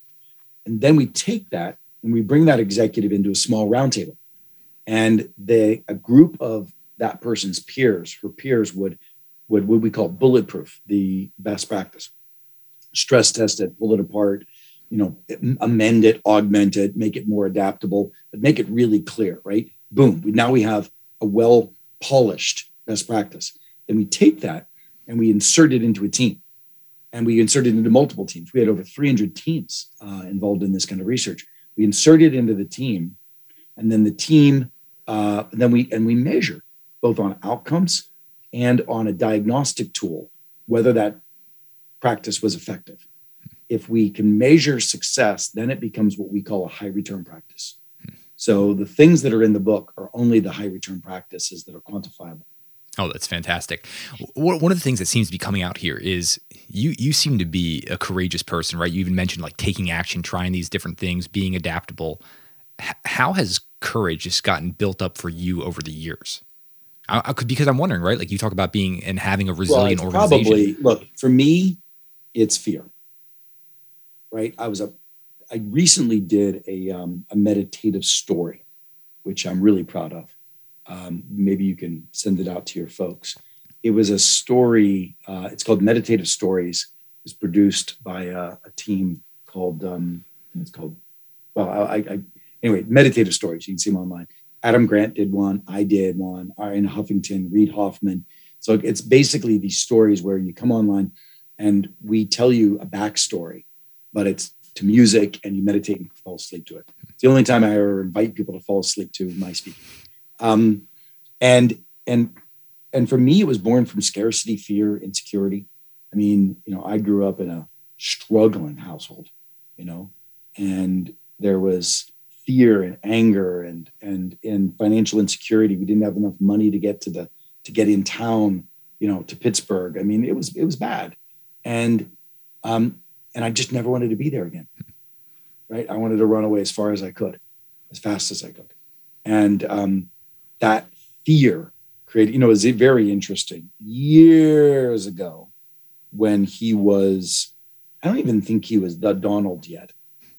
And then we take that and we bring that executive into a small roundtable. And they a group of that person's peers, her peers would would what we call bulletproof, the best practice. Stress test it, pull it apart, you know, amend it, augment it, make it more adaptable, but make it really clear, right? Boom. Now we have a well polished best practice. Then we take that and we insert it into a team and we inserted into multiple teams. We had over 300 teams uh, involved in this kind of research. We inserted into the team, and then the team, uh, then we and we measure both on outcomes and on a diagnostic tool whether that practice was effective. If we can measure success, then it becomes what we call a high return practice. So the things that are in the book are only the high return practices that are quantifiable. Oh, that's fantastic. One of the things that seems to be coming out here is you you seem to be a courageous person, right? You even mentioned like taking action, trying these different things, being adaptable. how has courage just gotten built up for you over the years? I, I could, because I'm wondering, right? Like you talk about being and having a resilient well, organization. Probably look for me, it's fear. Right? I was a I recently did a um, a meditative story, which I'm really proud of um, maybe you can send it out to your folks. It was a story. Uh, it's called Meditative Stories. It's produced by a, a team called. Um, it's called. Well, I, I, anyway, Meditative Stories. You can see them online. Adam Grant did one. I did one. Arianna Huffington, Reid Hoffman. So it's basically these stories where you come online and we tell you a backstory, but it's to music and you meditate and fall asleep to it. It's the only time I ever invite people to fall asleep to my speaking. Um, and and and for me, it was born from scarcity, fear, insecurity. I mean, you know, I grew up in a struggling household, you know, and there was fear and anger and and and financial insecurity. We didn't have enough money to get to the to get in town, you know, to Pittsburgh. I mean, it was it was bad. and um, and I just never wanted to be there again. Right, I wanted to run away as far as I could, as fast as I could, and um, that fear created. You know, it was very interesting. Years ago, when he was, I don't even think he was the Donald yet.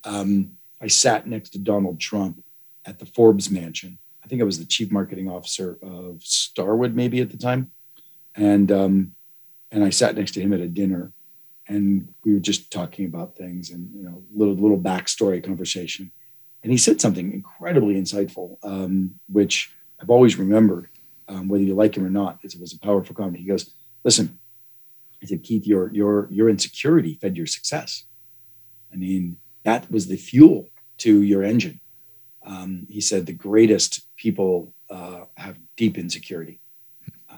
Um, I sat next to Donald Trump at the Forbes mansion. I think I was the chief marketing officer of Starwood, maybe at the time, and um, and I sat next to him at a dinner, and we were just talking about things and you know little little backstory conversation, and he said something incredibly insightful, um, which I've always remembered, um, whether you like him or not. It was a powerful comment. He goes, "Listen," I said, "Keith, your your your insecurity fed your success. I mean, that was the fuel to your engine." Um, he said, "The greatest people uh, have deep insecurity."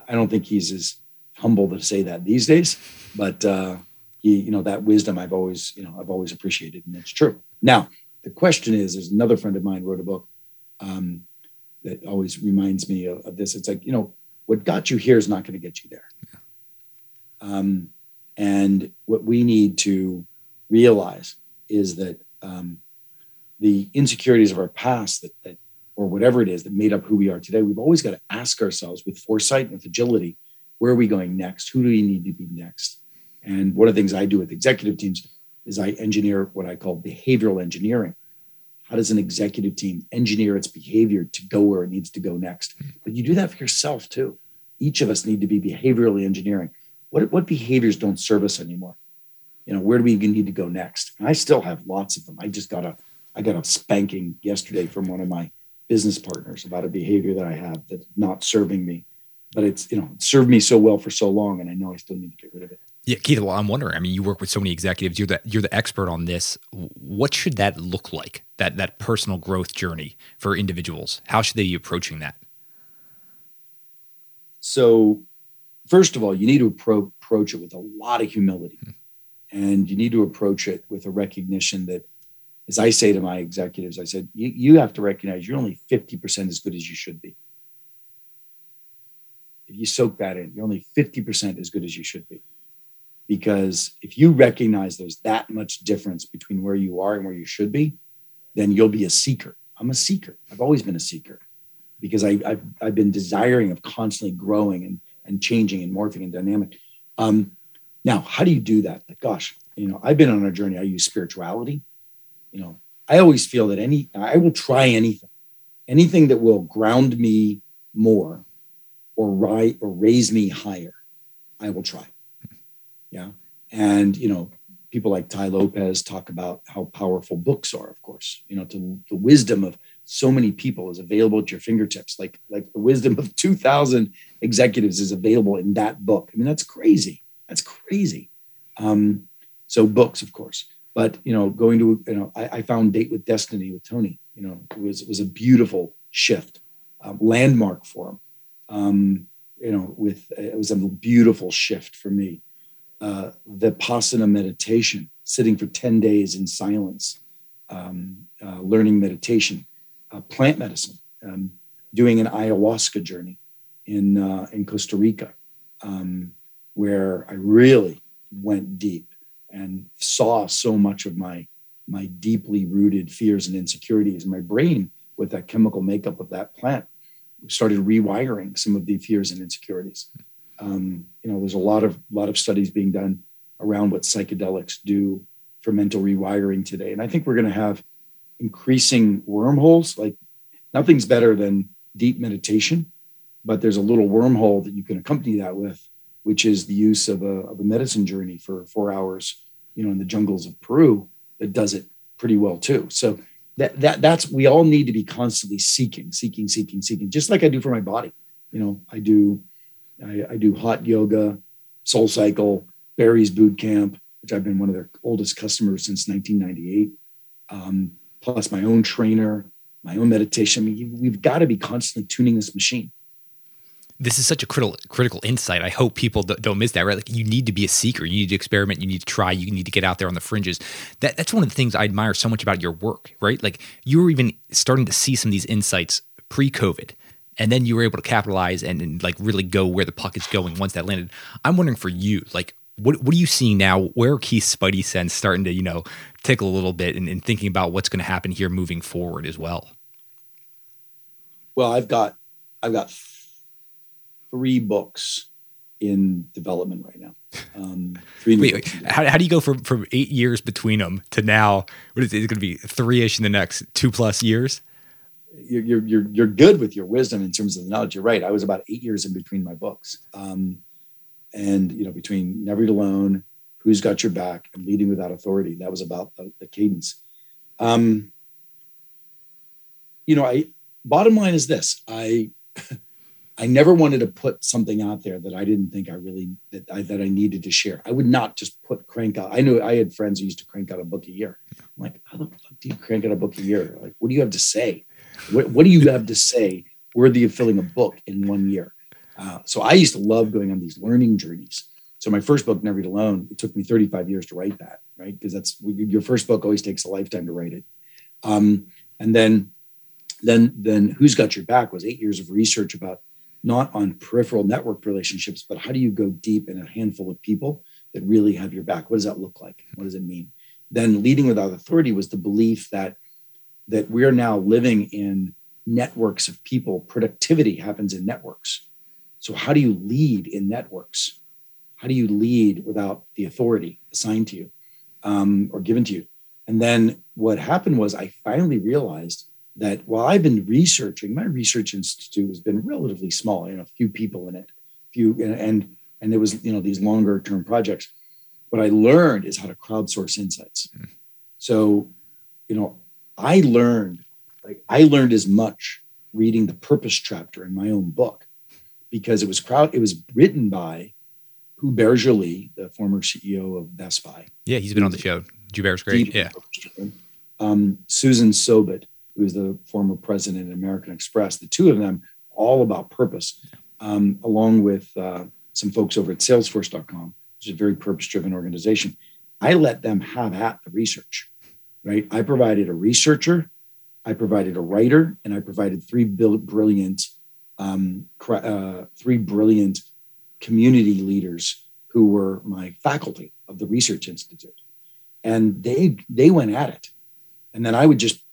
I don't think he's as humble to say that these days, but uh, he, you know, that wisdom I've always, you know, I've always appreciated, and it's true. Now, the question is, there's another friend of mine wrote a book um, that always reminds me of, of, this. It's like, you know, what got you here is not going to get you there. Um, and what we need to realize is that um, the insecurities of our past that, that or whatever it is that made up who we are today, we've always got to ask ourselves with foresight and with agility, where are we going next? Who do we need to be next? And one of the things I do with executive teams is I engineer what I call behavioral engineering. How does an executive team engineer its behavior to go where it needs to go next? But you do that for yourself too. Each of us need to be behaviorally engineering. What, what behaviors don't serve us anymore? You know, where do we need to go next? And I still have lots of them. I just got a I got a spanking yesterday from one of my business partners about a behavior that I have that's not serving me. But it's, you know, it served me so well for so long and I know I still need to get rid of it. Yeah, Keith, well, I'm wondering. I mean, you work with so many executives. You're the you're the expert on this. What should that look like? That that personal growth journey for individuals. How should they be approaching that? So, first of all, you need to appro- approach it with a lot of humility, hmm. And you need to approach it with a recognition that as I say to my executives, I said, you, you have to recognize you're only 50% as good as you should be. If you soak that in, you're only 50% as good as you should be. Because if you recognize there's that much difference between where you are and where you should be, then you'll be a seeker. I'm a seeker. I've always been a seeker because I, have I've been desiring of constantly growing and, and changing and morphing and dynamic. Um, now, how do you do that? Like, gosh, you know, I've been on a journey. I use spirituality you know, I always feel that any I will try anything, anything that will ground me more or right or raise me higher, I will try. Yeah. And you know, people like Tai Lopez talk about how powerful books are, of course. You know, to the wisdom of so many people is available at your fingertips. Like, like the wisdom of 2000 executives is available in that book. I mean, that's crazy. That's crazy. Um, so books, of course. But you know, going to you know, I, I found Date with Destiny with Tony. You know, it was it was a beautiful shift, um, landmark for him. Um, you know, with it was a beautiful shift for me. Uh, Vipassana meditation, sitting for ten days in silence, um, uh, learning meditation, uh, plant medicine, um, doing an ayahuasca journey in uh, in Costa Rica, um, where I really went deep and saw so much of my my deeply rooted fears and insecurities my brain with that chemical makeup of that plant. Started rewiring some of the fears and insecurities. Um, you know there's a lot of lot of studies being done around what psychedelics do for mental rewiring today. And i think we're going to have increasing wormholes. Like nothing's better than deep meditation but there's a little wormhole that you can accompany that with which is the use of a, of a medicine journey for four hours, you know, in the jungles of Peru that does it pretty well too. So that, that that's, we all need to be constantly seeking, seeking, seeking, seeking, just like I do for my body. You know, I do, I, I do hot yoga, soul cycle, Barry's boot camp, which I've been one of their oldest customers since 1998. Um, plus my own trainer, my own meditation. I mean, we've got to be constantly tuning this machine this is such a critical critical insight. I hope people don't miss that. Right, like you need to be a seeker. You need to experiment. You need to try. You need to get out there on the fringes. That that's one of the things I admire so much about your work. Right, like you were even starting to see some of these insights pre-COVID, and then you were able to capitalize and, and like really go where the puck is going once that landed. I'm wondering for you, like what what are you seeing now? Where are Keith's Spidey sense starting to you know tickle a little bit and, and thinking about what's going to happen here moving forward as well? Well, I've got I've got three books in development right now. Um, three. Wait, wait how, how do you go from from eight years between them to now? What is it? It's going to be three ish in the next two plus years. You're, you're you're good with your wisdom in terms of the knowledge. You're right. I was about eight years in between my books, um, and you know between Never Eat Alone, Who's Got Your Back, and Leading Without Authority. That was about the, the cadence. Um, you know, I bottom line is this: I *laughs* I never wanted to put something out there that I didn't think I really that I that I needed to share. I would not just put crank out. I knew I had friends who used to crank out a book a year. I'm like, how the fuck do you crank out a book a year? Like, what do you have to say? What, what do you have to say worthy of filling a book in one year? Uh, so I used to love going on these learning journeys. So my first book, Never Eat Alone, it took me 35 years to write that, right? Because that's your first book always takes a lifetime to write it. Um, and then, then, then, Who's Got Your Back was eight years of research about not on peripheral network relationships, but how do you go deep in a handful of people that really have your back? What does that look like? What does it mean? Then leading without authority was the belief that that we're now living in networks of people. Productivity happens in networks. So how do you lead in networks? How do you lead without the authority assigned to you um, or given to you? And then what happened was I finally realized that while I've been researching, my research institute has been relatively small, you know, a few people in it, few and and it was you know these longer term projects. What I learned is how to crowdsource insights. Mm. So, you know, I learned like I learned as much reading the purpose chapter in my own book because it was crowd it was written by Hubert Joly, the former CEO of Best Buy. Yeah, he's been on the show. Hubert's great. Yeah. Um, Susan Sobbott, who is the former president of American Express. The two of them, all about purpose, um, along with uh, some folks over at Salesforce.com, which is a very purpose-driven organization. I let them have at the research, right? I provided a researcher, I provided a writer, and I provided three brilliant, um, uh, three brilliant community leaders who were my faculty of the Research Institute, and they they went at it, and then I would just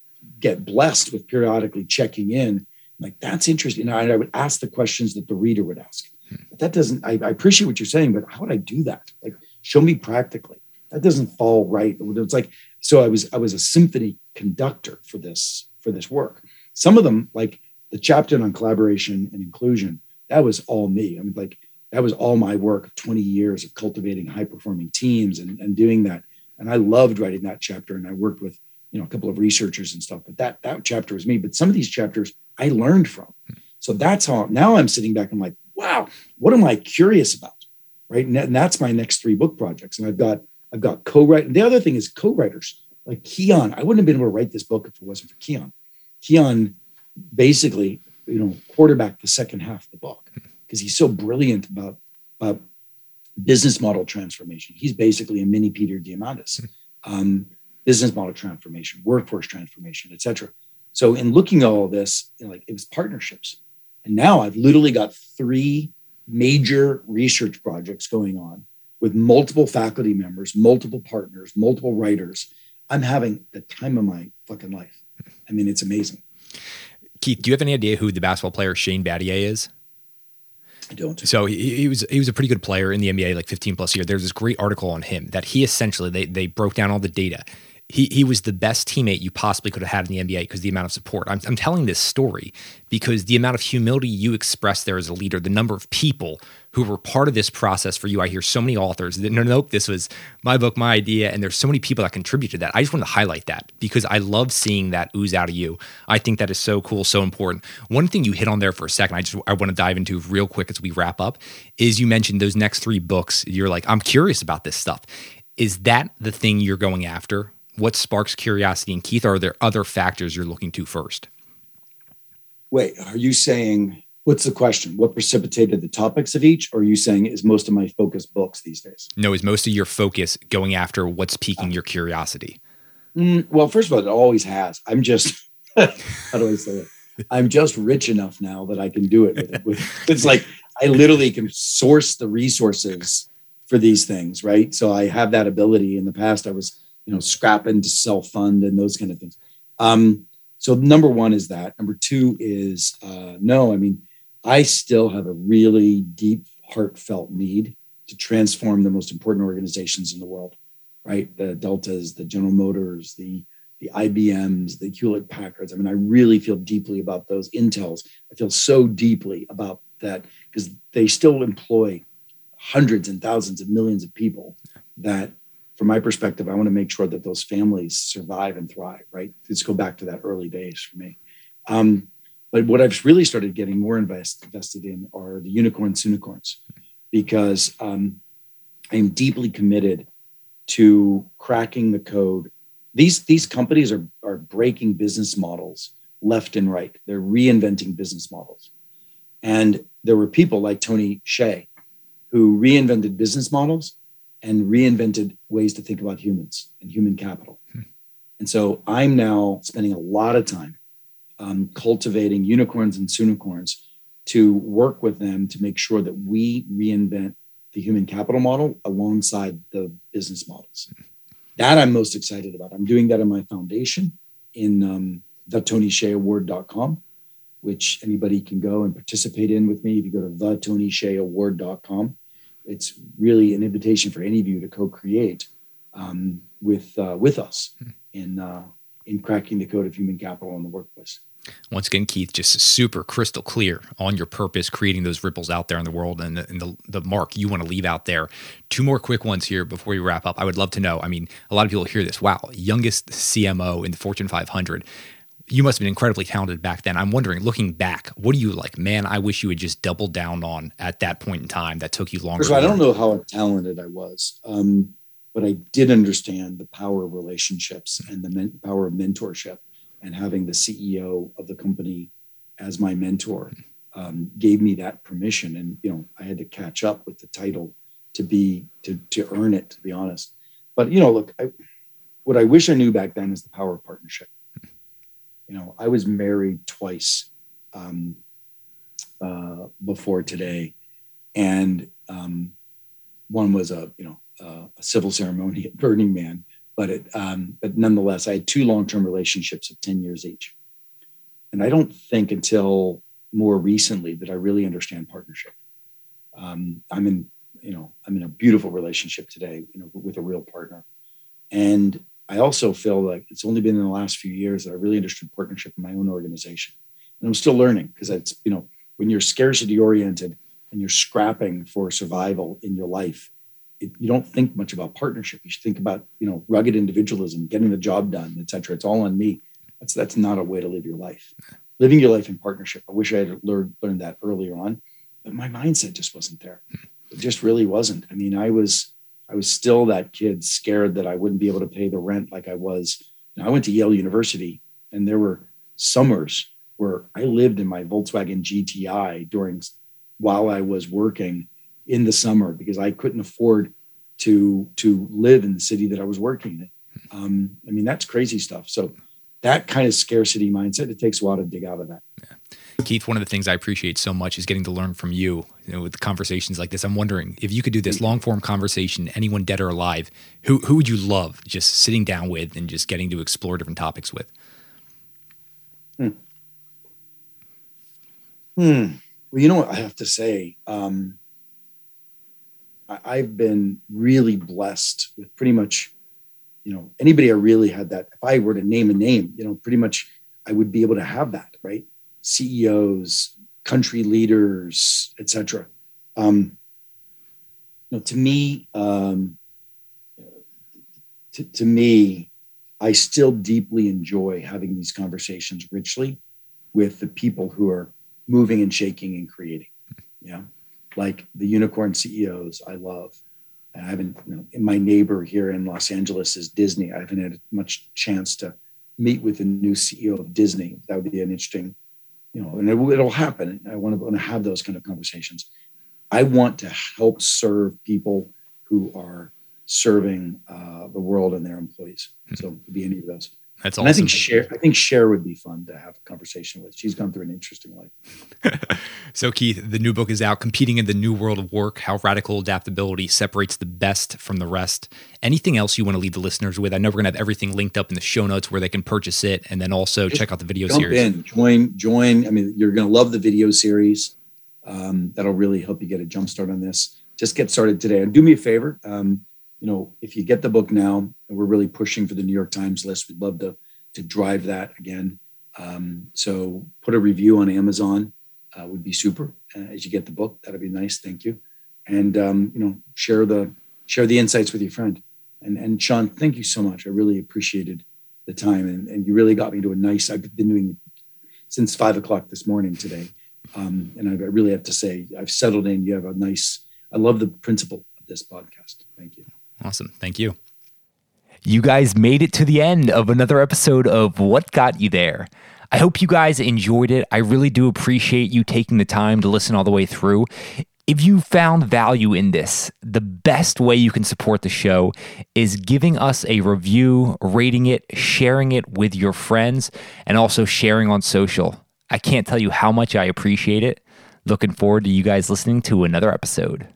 get blessed with periodically checking in. Like, that's interesting. And I would ask the questions that the reader would ask. But that doesn't, I, I appreciate what you're saying, but how would I do that? Like, show me practically. That doesn't fall right. It's like, so I was, I was a symphony conductor for this, for this work. Some of them, like the chapter on collaboration and inclusion, that was all me. I mean, like, that was all my work 20 years of cultivating high performing teams and, and doing that. And I loved writing that chapter. And I worked with you know a couple of researchers and stuff but that that chapter was me. But some of these chapters i learned from. So that's how now i'm sitting back and i'm like wow what am i curious about? Right? And, that's my next three book projects. And i've got i've got co-write the other thing is co-writers. Like kian i wouldn't have been able to write this book if it wasn't for kian. Kian basically you know quarterback the second half of the book because he's so brilliant about about business model transformation. He's basically a mini peter diamandis. Um, business model transformation, workforce transformation, et cetera. So in looking at all this, you know, like it was partnerships. And now I've literally got three major research projects going on with multiple faculty members, multiple partners, multiple writers. I'm having the time of my fucking life. I mean, it's amazing. Keith, do you have any idea who the basketball player Shane Battier is? I don't. So he, he, was he was a pretty good player in the NBA, like 15 plus years. There's this great article on him that he essentially they they broke down all the data he he was the best teammate you possibly could have had in the NBA because the amount of support. I'm, I'm telling this story because the amount of humility you express there as a leader, the number of people who were part of this process for you. I hear so many authors that no, nope, this was my book, my idea, and there's so many people that contribute to that. I just want to highlight that because I love seeing that ooze out of you. I think that is so cool, so important. One thing you hit on there for a second, I just I want to dive into real quick as we wrap up, is you mentioned those next three books. You're like, I'm curious about this stuff. Is that the thing you're going after? What sparks curiosity in Keith? Are there other factors you're looking to first? Wait, are you saying what's the question? What precipitated the topics of each? Or are you saying is most of my focus books these days? No, is most of your focus going after what's piquing your curiosity? Mm, well, first of all, it always has. I'm just *laughs* how do I say it? I'm just rich enough now that I can do it. With, with, *laughs* it's like I literally can source the resources for these things, right? So I have that ability. In the past, I was, you know, scrapping to self fund and those kind of things. Um, so number one is that. Number two is uh, no. I mean, I still have a really deep, heartfelt need to transform the most important organizations in the world, right? The Deltas, the General Motors, the the IBMs, the Hewlett Packards. I mean, I really feel deeply about those Intels. I feel so deeply about that because they still employ hundreds and thousands of millions of people that from my perspective, I want to make sure that those families survive and thrive, right? Let's go back to that early days for me. Um, but what I've really started getting more invest, invested in are the unicorns, unicorns, because um, I'm deeply committed to cracking the code. These these companies are are breaking business models left and right. They're reinventing business models, and there were people like Tony Hsieh who reinvented business models and reinvented ways to think about humans and human capital. Hmm. And so I'm now spending a lot of time um, cultivating unicorns and unicorns to work with them to make sure that we reinvent the human capital model alongside the business models. That I'm most excited about. I'm doing that in my foundation in um, the TonyHsiehAward.com, which anybody can go and participate in with me. If you go to the TonyHsiehAward.com, it's really an invitation for any of you to co-create um, with uh, with us hmm. in uh, in cracking the code of human capital in the workplace. Once again, Keith, just super crystal clear on your purpose, creating those ripples out there in the world and the, and the, the mark you want to leave out there. Two more quick ones here before we wrap up. I would love to know. I mean, a lot of people hear this. Wow, youngest CMO in the Fortune 500 you must have been incredibly talented back then. I'm wondering, looking back, what do you like? Man, I wish you had just doubled down on at that point in time that took you longer. First all, I don't know how talented I was, um, but I did understand the power of relationships and the men- power of mentorship, and having the CEO of the company as my mentor um, gave me that permission. And you know, I had to catch up with the title to be to to earn it. To be honest, but you know, look, I, what I wish I knew back then is the power of partnership you know, I was married twice um, uh, before today, and um, one was a you know uh, a civil ceremony at Burning Man, but it um, but nonetheless, I had two long term relationships of ten years each, and I don't think until more recently that I really understand partnership. Um, I'm in you know I'm in a beautiful relationship today, you know, with a real partner, and I also feel like it's only been in the last few years that I really understood partnership in my own organization. And I'm still learning because it's, you know, when you're scarcity oriented and you're scrapping for survival in your life, it, you don't think much about partnership. You should think about, you know, rugged individualism, getting the job done, et cetera. It's all on me. That's that's not a way to live your life. Living your life in partnership. I wish I had learned learned that earlier on, but my mindset just wasn't there. It just really wasn't. I mean, I was I was still that kid scared that I wouldn't be able to pay the rent like I was. I went to Yale University and there were summers where I lived in my Volkswagen GTI during while I was working in the summer because I couldn't afford to to live in the city that I was working in. Um, I mean, that's crazy stuff. So that kind of scarcity mindset, it takes a while to dig out of that. Keith, one of the things I appreciate so much is getting to learn from you, you know, with conversations like this. I'm wondering if you could do this long form conversation, anyone dead or alive, who who would you love just sitting down with and just getting to explore different topics with? Hmm. Hmm. Well, you know what I have to say. Um, I, I've been really blessed with pretty much, you know, anybody I really had that. If I were to name a name, you know, pretty much I would be able to have that, right? CEOs, country leaders, etc. Um, you know, to me, um, to, to me, I still deeply enjoy having these conversations richly with the people who are moving and shaking and creating. Yeah, like the unicorn CEOs, I love. I haven't, you know, my neighbor here in Los Angeles is Disney. I haven't had much chance to meet with the new CEO of Disney. That would be an interesting you know, and it, will happen. I want to, want to have those kind of conversations. I want to help serve people who are serving uh, the world and their employees. Mm-hmm. So, be any of those. That's awesome. And I think Cher, I think Cher would be fun to have a conversation with. She's gone through an interesting life. *laughs* so, Keith, the new book is out, "Competing in the New World of Work: How Radical Adaptability Separates the Best from the Rest." Anything else you want to leave the listeners with? I know we're gonna have everything linked up in the show notes where they can purchase it, and then also Just check out the video jump series. In, join, join. I mean, you're gonna love the video series. Um, that'll really help you get a jump start on this. Just get started today, and do me a favor. Um, you know, if you get the book now, we're really pushing for the New York Times list. We'd love to to drive that again. Um, so put a review on Amazon uh, would be super uh, as you get the book. That'd be nice. Thank you. And um, you know, share the share the insights with your friend. And and Sean, thank you so much. I really appreciated the time, and, and you really got me to a nice. I've been doing since five o'clock this morning today, um, and I really have to say I've settled in. You have a nice. I love the principle of this podcast. Thank you. Awesome. Thank you. You guys made it to the end of another episode of What Got You There. I hope you guys enjoyed it. I really do appreciate you taking the time to listen all the way through. If you found value in this, the best way you can support the show is giving us a review, rating it, sharing it with your friends, and also sharing on social. I can't tell you how much I appreciate it. Looking forward to you guys listening to another episode.